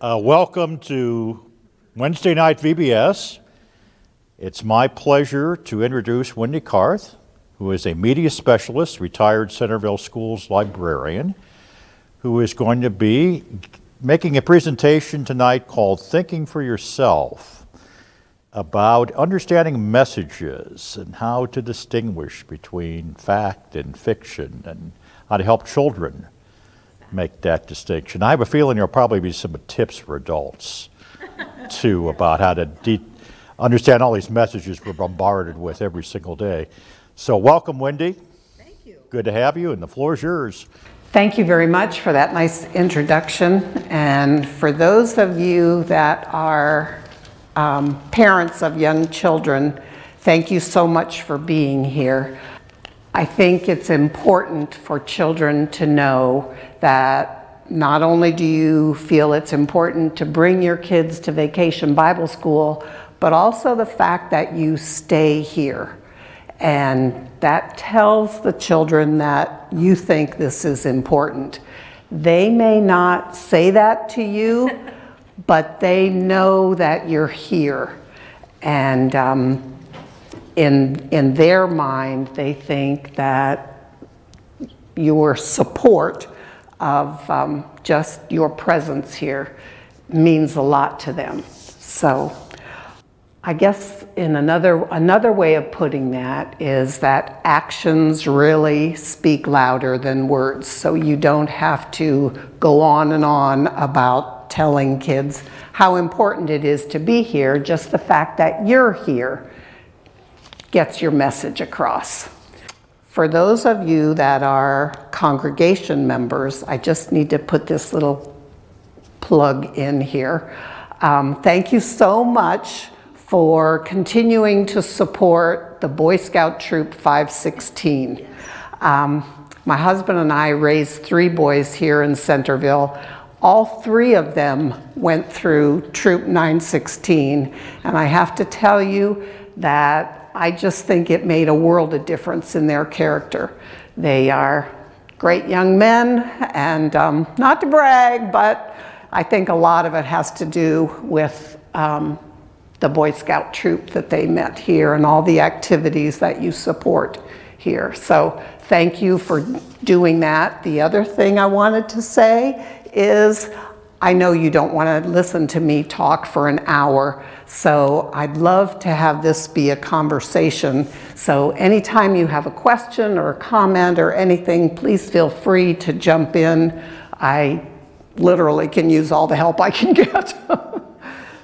Uh, welcome to Wednesday Night VBS. It's my pleasure to introduce Wendy Karth, who is a media specialist, retired Centerville Schools librarian, who is going to be making a presentation tonight called Thinking for Yourself about understanding messages and how to distinguish between fact and fiction and how to help children make that distinction. I have a feeling there'll probably be some tips for adults too about how to de- understand all these messages we're bombarded with every single day. So, welcome, Wendy. Thank you. Good to have you, and the floor is yours. Thank you very much for that nice introduction. And for those of you that are um, parents of young children, thank you so much for being here. I think it's important for children to know that not only do you feel it's important to bring your kids to Vacation Bible School, but also the fact that you stay here. And that tells the children that you think this is important. They may not say that to you, but they know that you're here. And um, in, in their mind, they think that your support of um, just your presence here means a lot to them. So I guess in another another way of putting that is that actions really speak louder than words. So you don't have to go on and on about telling kids how important it is to be here. Just the fact that you're here gets your message across. For those of you that are congregation members, I just need to put this little plug in here. Um, thank you so much for continuing to support the Boy Scout Troop 516. Um, my husband and I raised three boys here in Centerville. All three of them went through Troop 916, and I have to tell you that I just think it made a world of difference in their character. They are great young men, and um, not to brag, but I think a lot of it has to do with um, the Boy Scout troop that they met here and all the activities that you support here. So thank you for doing that. The other thing I wanted to say is I know you don't want to listen to me talk for an hour, so I'd love to have this be a conversation. So anytime you have a question or a comment or anything, please feel free to jump in. I literally can use all the help I can get.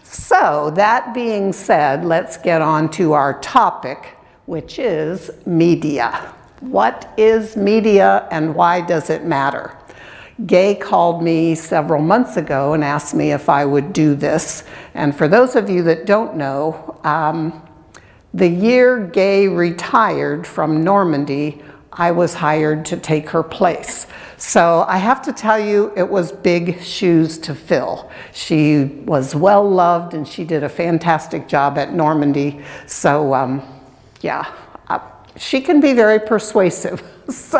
so that being said, let's get on to our topic, which is media. What is media and why does it matter? Gay called me several months ago and asked me if I would do this. And for those of you that don't know, um, the year Gay retired from Normandy, I was hired to take her place. So I have to tell you, it was big shoes to fill. She was well loved and she did a fantastic job at Normandy. So, um, yeah, uh, she can be very persuasive. so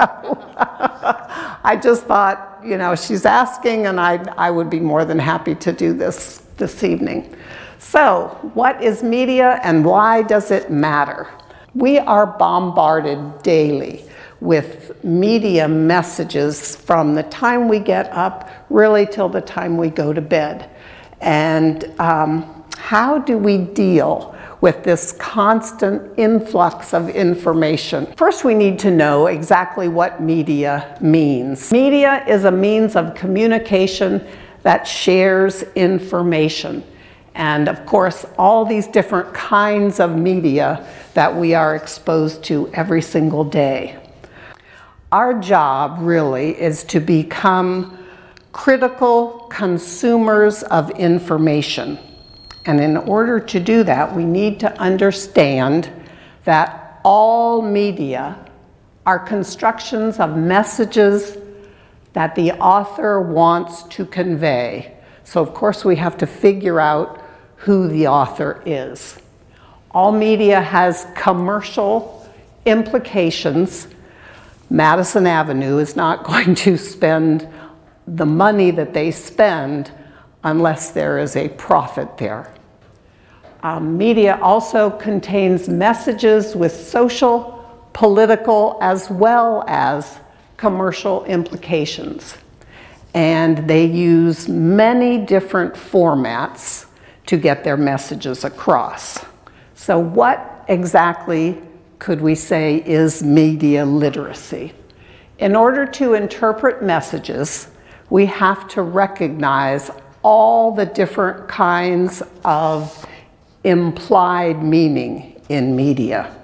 I just thought, you know, she's asking, and I, I would be more than happy to do this this evening. So, what is media and why does it matter? We are bombarded daily with media messages from the time we get up really till the time we go to bed. And um, how do we deal with this constant influx of information. First, we need to know exactly what media means. Media is a means of communication that shares information. And of course, all these different kinds of media that we are exposed to every single day. Our job really is to become critical consumers of information. And in order to do that, we need to understand that all media are constructions of messages that the author wants to convey. So, of course, we have to figure out who the author is. All media has commercial implications. Madison Avenue is not going to spend the money that they spend unless there is a profit there. Um, media also contains messages with social, political, as well as commercial implications. And they use many different formats to get their messages across. So, what exactly could we say is media literacy? In order to interpret messages, we have to recognize all the different kinds of implied meaning in media.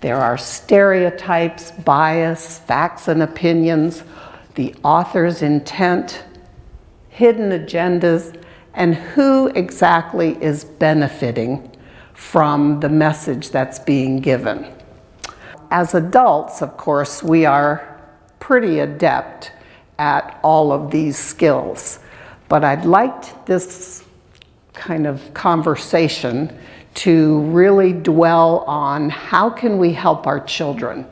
There are stereotypes, bias, facts and opinions, the author's intent, hidden agendas, and who exactly is benefiting from the message that's being given. As adults, of course, we are pretty adept at all of these skills, but I'd like this kind of conversation to really dwell on how can we help our children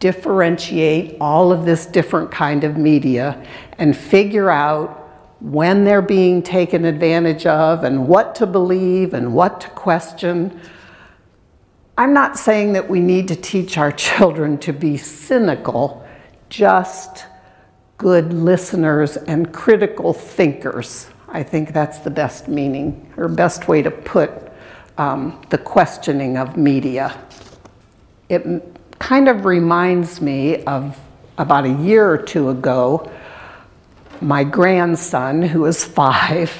differentiate all of this different kind of media and figure out when they're being taken advantage of and what to believe and what to question. I'm not saying that we need to teach our children to be cynical, just good listeners and critical thinkers. I think that's the best meaning or best way to put um, the questioning of media. It kind of reminds me of about a year or two ago, my grandson, who is five,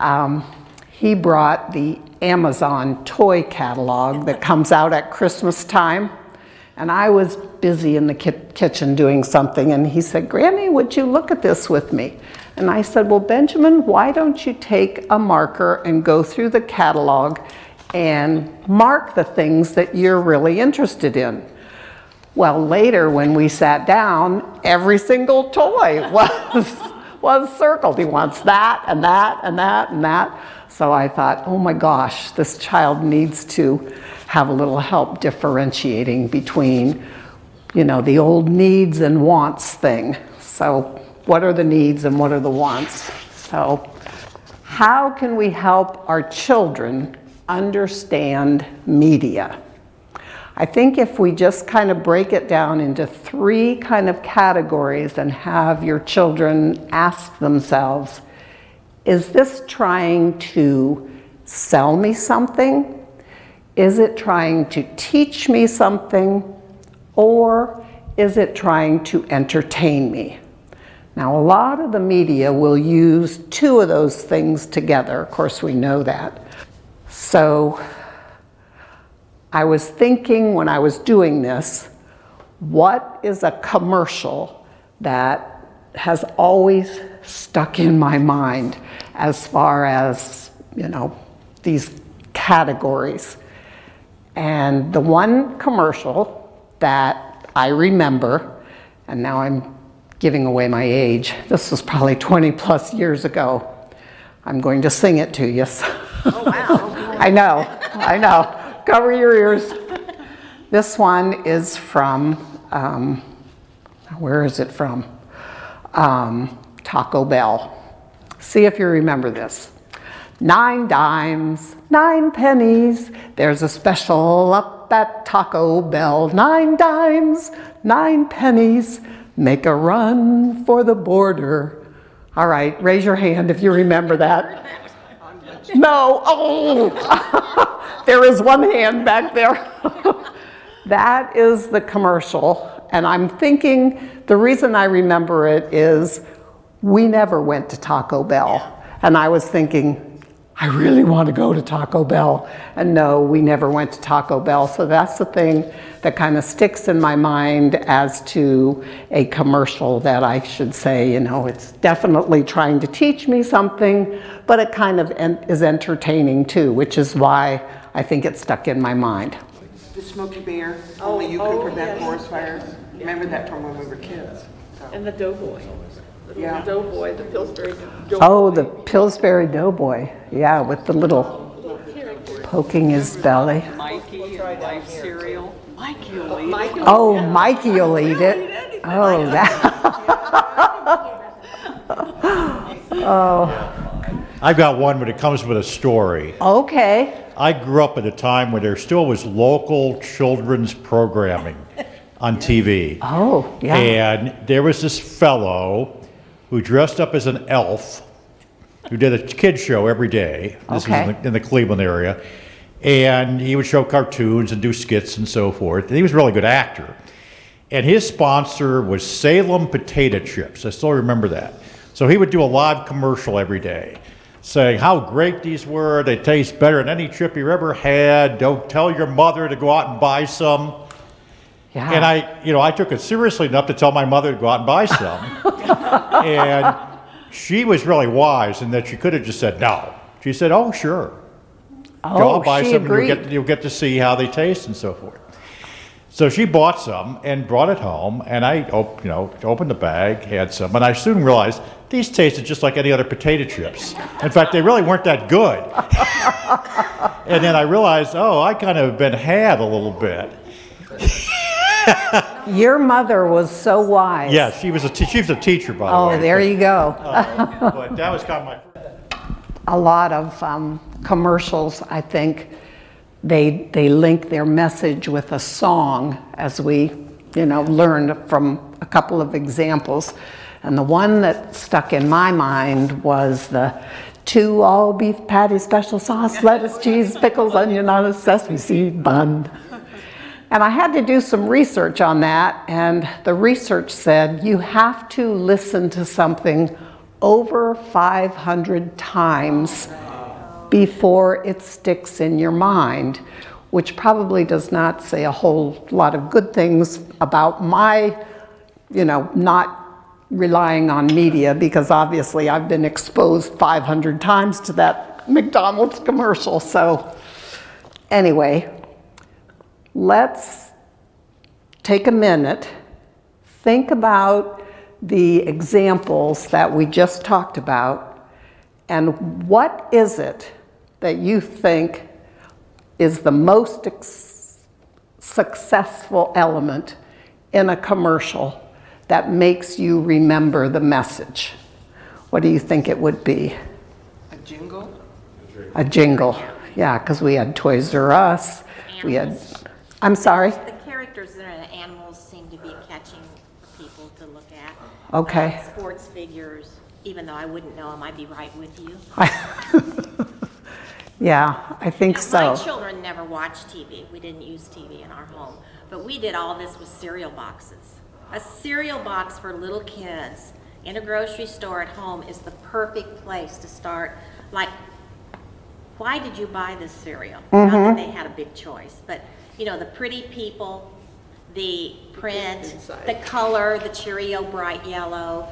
um, he brought the Amazon toy catalog that comes out at Christmas time. And I was busy in the ki- kitchen doing something, and he said, Granny, would you look at this with me? And I said, Well, Benjamin, why don't you take a marker and go through the catalog and mark the things that you're really interested in? Well, later when we sat down, every single toy was, was circled. He wants that and that and that and that. So I thought, oh my gosh, this child needs to have a little help differentiating between, you know, the old needs and wants thing. So what are the needs and what are the wants? So how can we help our children understand media? I think if we just kind of break it down into three kind of categories and have your children ask themselves, is this trying to sell me something? Is it trying to teach me something? Or is it trying to entertain me? Now, a lot of the media will use two of those things together. Of course, we know that. So, I was thinking when I was doing this, what is a commercial that has always stuck in my mind as far as, you know, these categories? And the one commercial that I remember, and now I'm giving away my age, this was probably 20 plus years ago. I'm going to sing it to you. Oh, wow. I know, I know cover your ears. This one is from, um, where is it from? Um, Taco Bell. See if you remember this. Nine dimes, nine pennies. There's a special up at Taco Bell. Nine dimes, nine pennies. Make a run for the border. All right, raise your hand if you remember that. No, oh, there is one hand back there. that is the commercial. And I'm thinking the reason I remember it is we never went to Taco Bell. And I was thinking, I really want to go to Taco Bell. And no, we never went to Taco Bell. So that's the thing that kind of sticks in my mind as to a commercial that I should say, you know, it's definitely trying to teach me something, but it kind of en- is entertaining too, which is why I think it stuck in my mind. The Smokey Bear, only you oh, could prevent yes. forest fires. Remember that from when we were kids? So, And the Doughboy. The Yeah. Doughboy, the Pillsbury Doughboy. Oh, the Pillsbury Doughboy. Yeah, with the little poking his belly. Mikey and Life cereal. Mikey will eat Mike and- Oh, Mikey will eat it. Oh, oh that. oh. I've got one, but it comes with a story. Okay. I grew up at a time when there still was local children's programming on TV. Oh, yeah. And there was this fellow who dressed up as an elf who did a kid show every day. This was in the, in the Cleveland area. And he would show cartoons and do skits and so forth. And he was a really good actor. And his sponsor was Salem Potato Chips. I still remember that. So he would do a live commercial every day saying how great these were. They taste better than any chip you ever had. Don't tell your mother to go out and buy some. Yeah. And I, you know, I took it seriously enough to tell my mother to go out and buy some. and she was really wise in that she could have just said no. She said, "Oh, sure, go oh, out buy some. and You'll get, you'll get to see how they taste and so forth." So she bought some and brought it home, and I, op- you know, opened the bag, had some, and I soon realized these tasted just like any other potato chips. In fact, they really weren't that good. and then I realized, oh, I kind of been had a little bit. Your mother was so wise. Yeah, she was a te- she was a teacher, by the way. Oh, way. there you go. but, but that was kind of my. a lot of um, commercials, I think, they, they link their message with a song, as we, you know, learned from a couple of examples. And the one that stuck in my mind was the two all beef patty special sauce, lettuce, cheese, pickles, onion on a sesame seed bun. And I had to do some research on that, and the research said you have to listen to something over 500 times before it sticks in your mind, which probably does not say a whole lot of good things about my, you know, not relying on media, because obviously I've been exposed 500 times to that McDonald's commercial. So, anyway, let's take a minute, think about the examples that we just talked about, and what is it that you think is the most ex- successful element in a commercial that makes you remember the message? What do you think it would be? A jingle? A jingle. Yeah, because we had Toys R Us. We had. I'm sorry? The characters that are the animals seem to be catching people to look at. Okay. Uh, Sports figures, even though I wouldn't know them, I'd be right with you. Yeah, I think so. My children never watched TV. We didn't use TV in our home. But we did all this with cereal boxes. A cereal box for little kids in a grocery store at home is the perfect place to start. Like, why did you buy this cereal? Not that they had a big choice, but, you know, the pretty people, the print, inside. the color, the Cheerio bright yellow.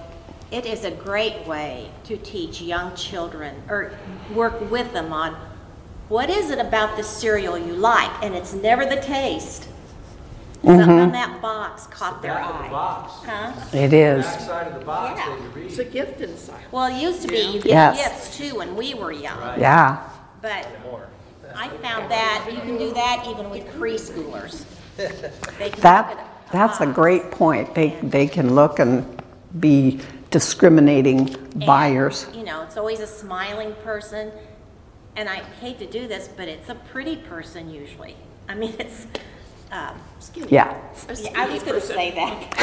It is a great way to teach young children or work with them on what is it about this cereal you like? And it's never the taste. Something mm-hmm. on that box caught their Back of the eye. box, Huh? It is. backside of the box Yeah. you read. It's a gift inside. Well, it used to be you get Yes. gifts too when we were young. Yeah. But I found that you can do that even with preschoolers. They can look That, at that's a box. great point. They, they can look and be discriminating And, buyers. You know, it's always a smiling person, and I hate to do this, but it's a pretty person usually. I mean, it's, um, Yeah. A yeah, I was gonna say that.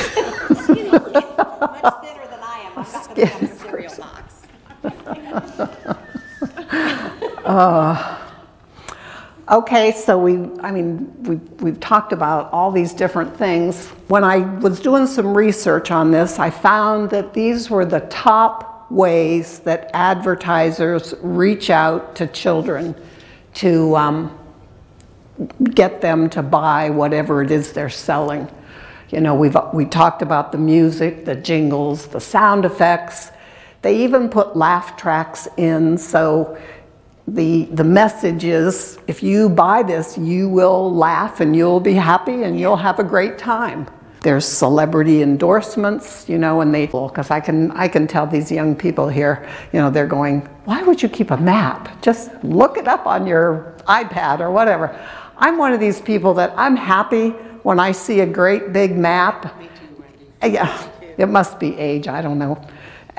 Skinny, Much thinner than I am, I'm not gonna be on a cereal box. Okay, so we, I mean, we, we've talked about all these different things. When I was doing some research on this, I found that these were the top ways that advertisers reach out to children to um, get them to buy whatever it is they're selling. You know, we've, we talked about the music, the jingles, the sound effects. They even put laugh tracks in, so the, the message is, if you buy this, you will laugh and you'll be happy and you'll have a great time. There's celebrity endorsements, you know, and they, because I can, I can tell these young people here, you know, they're going, why would you keep a map? Just look it up on your iPad or whatever. I'm one of these people that I'm happy when I see a great big map. Yeah, it must be age, I don't know.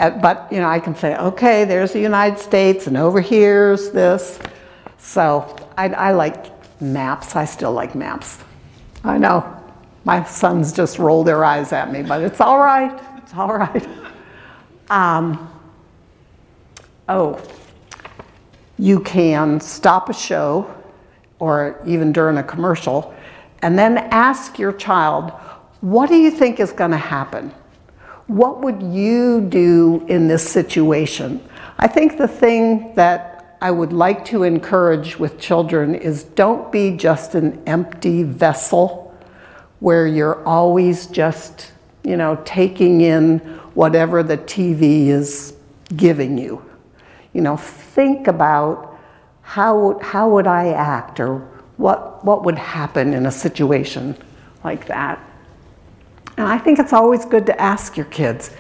Uh, But, you know, I can say, okay, there's the United States and over here's this. So I, I like maps. I still like maps. I know. My sons just roll their eyes at me, but it's all right. It's all right. Um, oh, you can stop a show or even during a commercial and then ask your child, what do you think is going to happen? What would you do in this situation? I think the thing that I would like to encourage with children is don't be just an empty vessel where you're always just, you know, taking in whatever the TV is giving you. You know, think about how, how would I act or what, what would happen in a situation like that. And I think it's always good to ask your kids,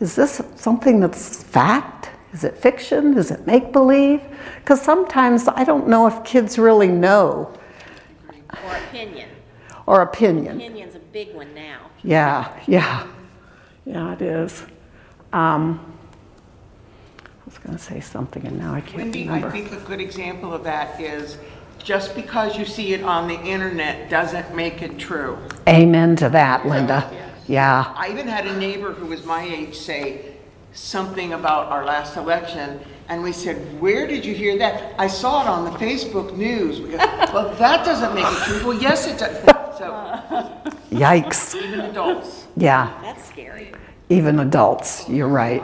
is this something that's fact? Is it fiction? Is it make believe? Because sometimes I don't know if kids really know Or opinion. or opinion. Opinion's a big one now. Yeah, yeah, yeah, it is. Um, I was going to say something and now I can't Wendy, I think a good example of that is, just because you see it on the internet doesn't make it true. Amen to that, Linda. Yeah, I even had a neighbor who was my age say something about our last election, and we said, where did you hear that? I saw it on the Facebook news. We go, Well, that doesn't make it true. Well, yes, it does. So, yikes. even adults. Yeah, That's scary. even adults, you're right.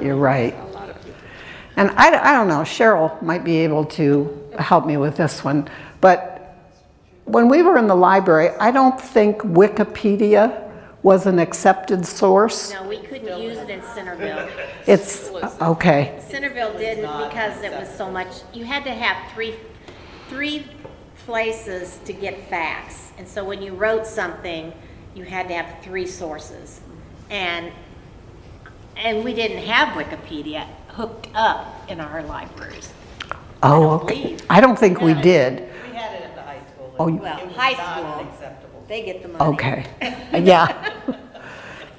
You're right. And I, I don't know, Cheryl might be able to help me with this one, but when we were in the library, I don't think Wikipedia was an accepted source. No, we couldn't use it in Centerville. It's, okay, Centerville didn't because it was so much, you had to have three, three places to get facts. And so when you wrote something, you had to have three sources. And, and we didn't have Wikipedia hooked up in our libraries. Oh, don't okay. believe. I don't think we did. We had it at the high school. Oh, you- Well, it was high not school. acceptable. They get the money. Okay, yeah.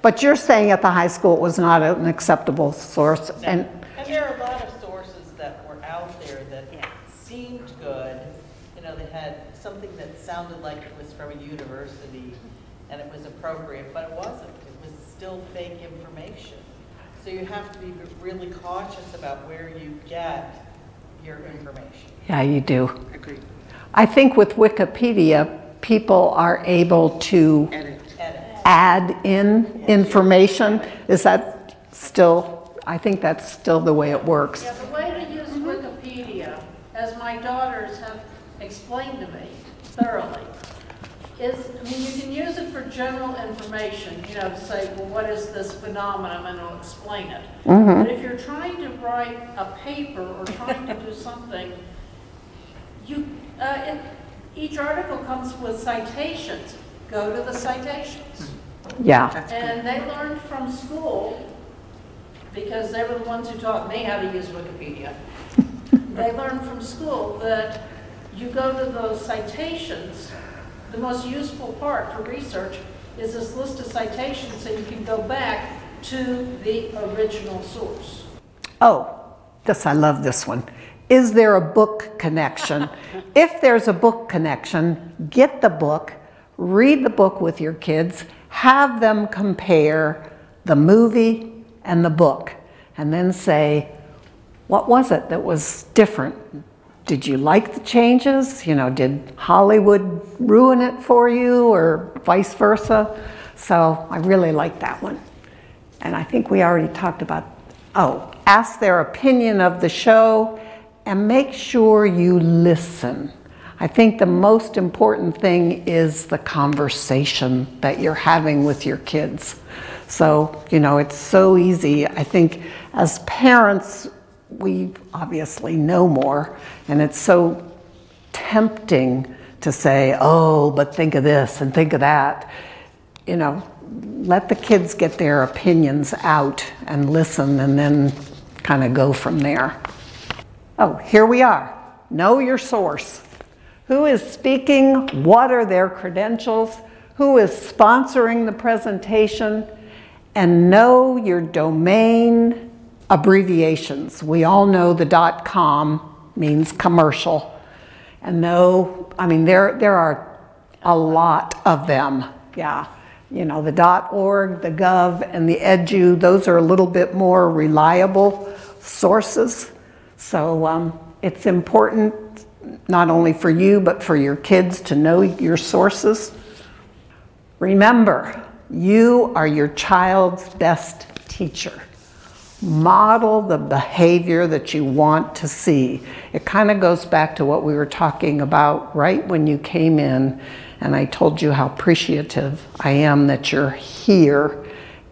But you're saying at the high school it was not an acceptable source, and, And there are a lot of sources that were out there that Yeah. seemed good. You know, they had something that sounded like it was from a university and it was appropriate, but it wasn't. It was still fake information. So you have to be really cautious about where you get your information. yeah, you do. Agreed. I think with Wikipedia, people are able to Edit. Edit. add in information. Is that still, I think that's still the way it works. Yeah, the way to use Wikipedia, as my daughters have explained to me thoroughly, is, I mean, you can use it for general information, you know, to say, well, what is this phenomenon, and it'll explain it. But if you're trying to write a paper or trying to do something, you, uh, it, each article comes with citations. Go to the citations. Yeah, And they learned from school, because they were the ones who taught me how to use Wikipedia. They learned from school that you go to those citations, the most useful part for research is this list of citations so you can go back to the original source. oh, this, I love this one. Is there a book connection? If there's a book connection, get the book, read the book with your kids, have them compare the movie and the book, and then say, what was it that was different? Did you like the changes? You know, did Hollywood ruin it for you or vice versa? So I really like that one. And I think we already talked about, oh, ask their opinion of the show and make sure you listen. I think the most important thing is the conversation that you're having with your kids. So, you know, it's so easy. I think as parents, we obviously know more, and it's so tempting to say, oh, but think of this and think of that. You know, let the kids get their opinions out and listen and then kind of go from there. Oh, here we are. Know your source. Who is speaking? What are their credentials? Who is sponsoring the presentation? and know your domain abbreviations. We all know the dot .com means commercial. And though, I mean, there, there are a lot of them, yeah. You know, the dot .org, the .gov, and the edu, those are a little bit more reliable sources. So um, it's important, not only for you, but for your kids to know your sources. Remember, you are your child's best teacher. Model the behavior that you want to see. It kind of goes back to what we were talking about right when you came in, and I told you how appreciative I am that you're here.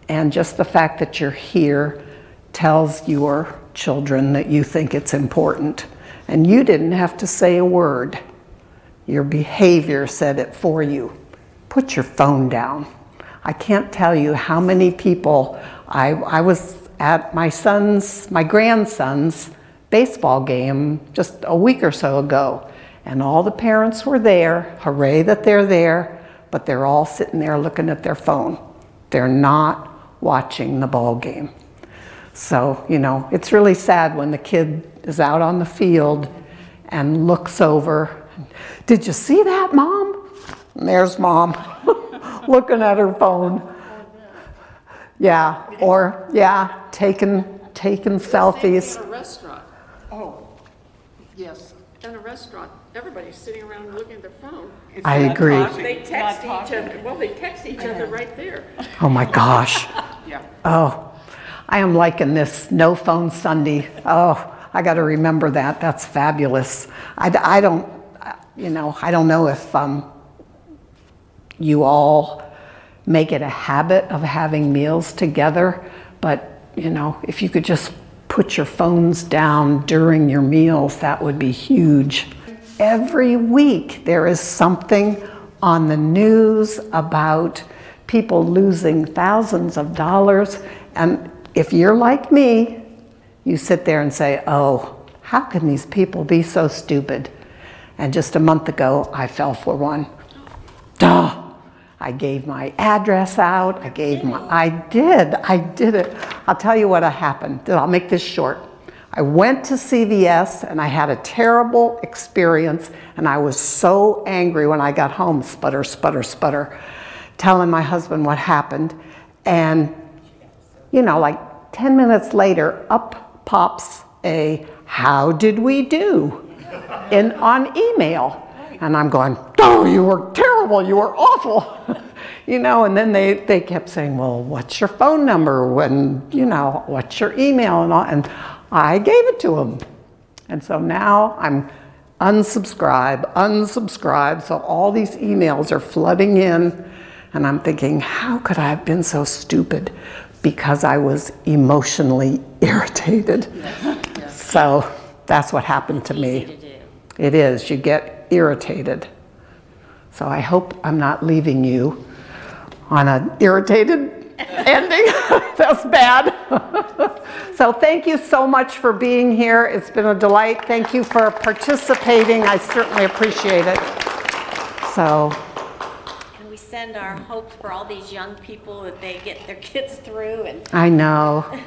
And just the fact that you're here tells your children that you think it's important. And you didn't have to say a word. Your behavior said it for you. Put your phone down. I can't tell you how many people, I, I was at my son's, my grandson's baseball game just a week or so ago, and all the parents were there. Hooray that they're there, but they're all sitting there looking at their phone. They're not watching the ball game. So, you know, it's really sad when the kid is out on the field and looks over. Did you see that, mom? And there's mom looking at her phone. Yeah, or yeah, taking taking selfies. In a restaurant, Oh, yes. in a restaurant, everybody's sitting around looking at their phone. If I agree. talking, They text each other, well, they text each other right there. Oh my gosh. Yeah. Oh, I am liking this no phone Sunday. Oh, I got to remember that. That's fabulous. I, I don't, you know, I don't know if um, you all make it a habit of having meals together, but, you know, if you could just put your phones down during your meals, that would be huge. Every week, there is something on the news about people losing thousands of dollars. And if you're like me, you sit there and say, oh, how can these people be so stupid? And just a month ago, I fell for one. Duh. I gave my address out. I gave my, I did, I did it. I'll tell you what happened. I'll make this short. I went to CVS and I had a terrible experience and I was so angry when I got home, sputter, sputter, sputter, telling my husband what happened. And, you know, like 10 minutes later, up pops a, how did we do? in on email. And I'm going, oh, you were terrible, you were awful. you know, and then they, they kept saying, well, what's your phone number? When, you know, what's your email? And, all, and I gave it to them. And so now I'm unsubscribe, unsubscribe. So all these emails are flooding in. And I'm thinking, how could I have been so stupid? Because I was emotionally irritated. So that's what happened to me. To. It is, you get irritated. So I hope I'm not leaving you on an irritated ending. That's bad. so thank you so much for being here. It's been a delight. Thank you for participating. I certainly appreciate it. So, And we send our hopes for all these young people that they get their kids through and I know.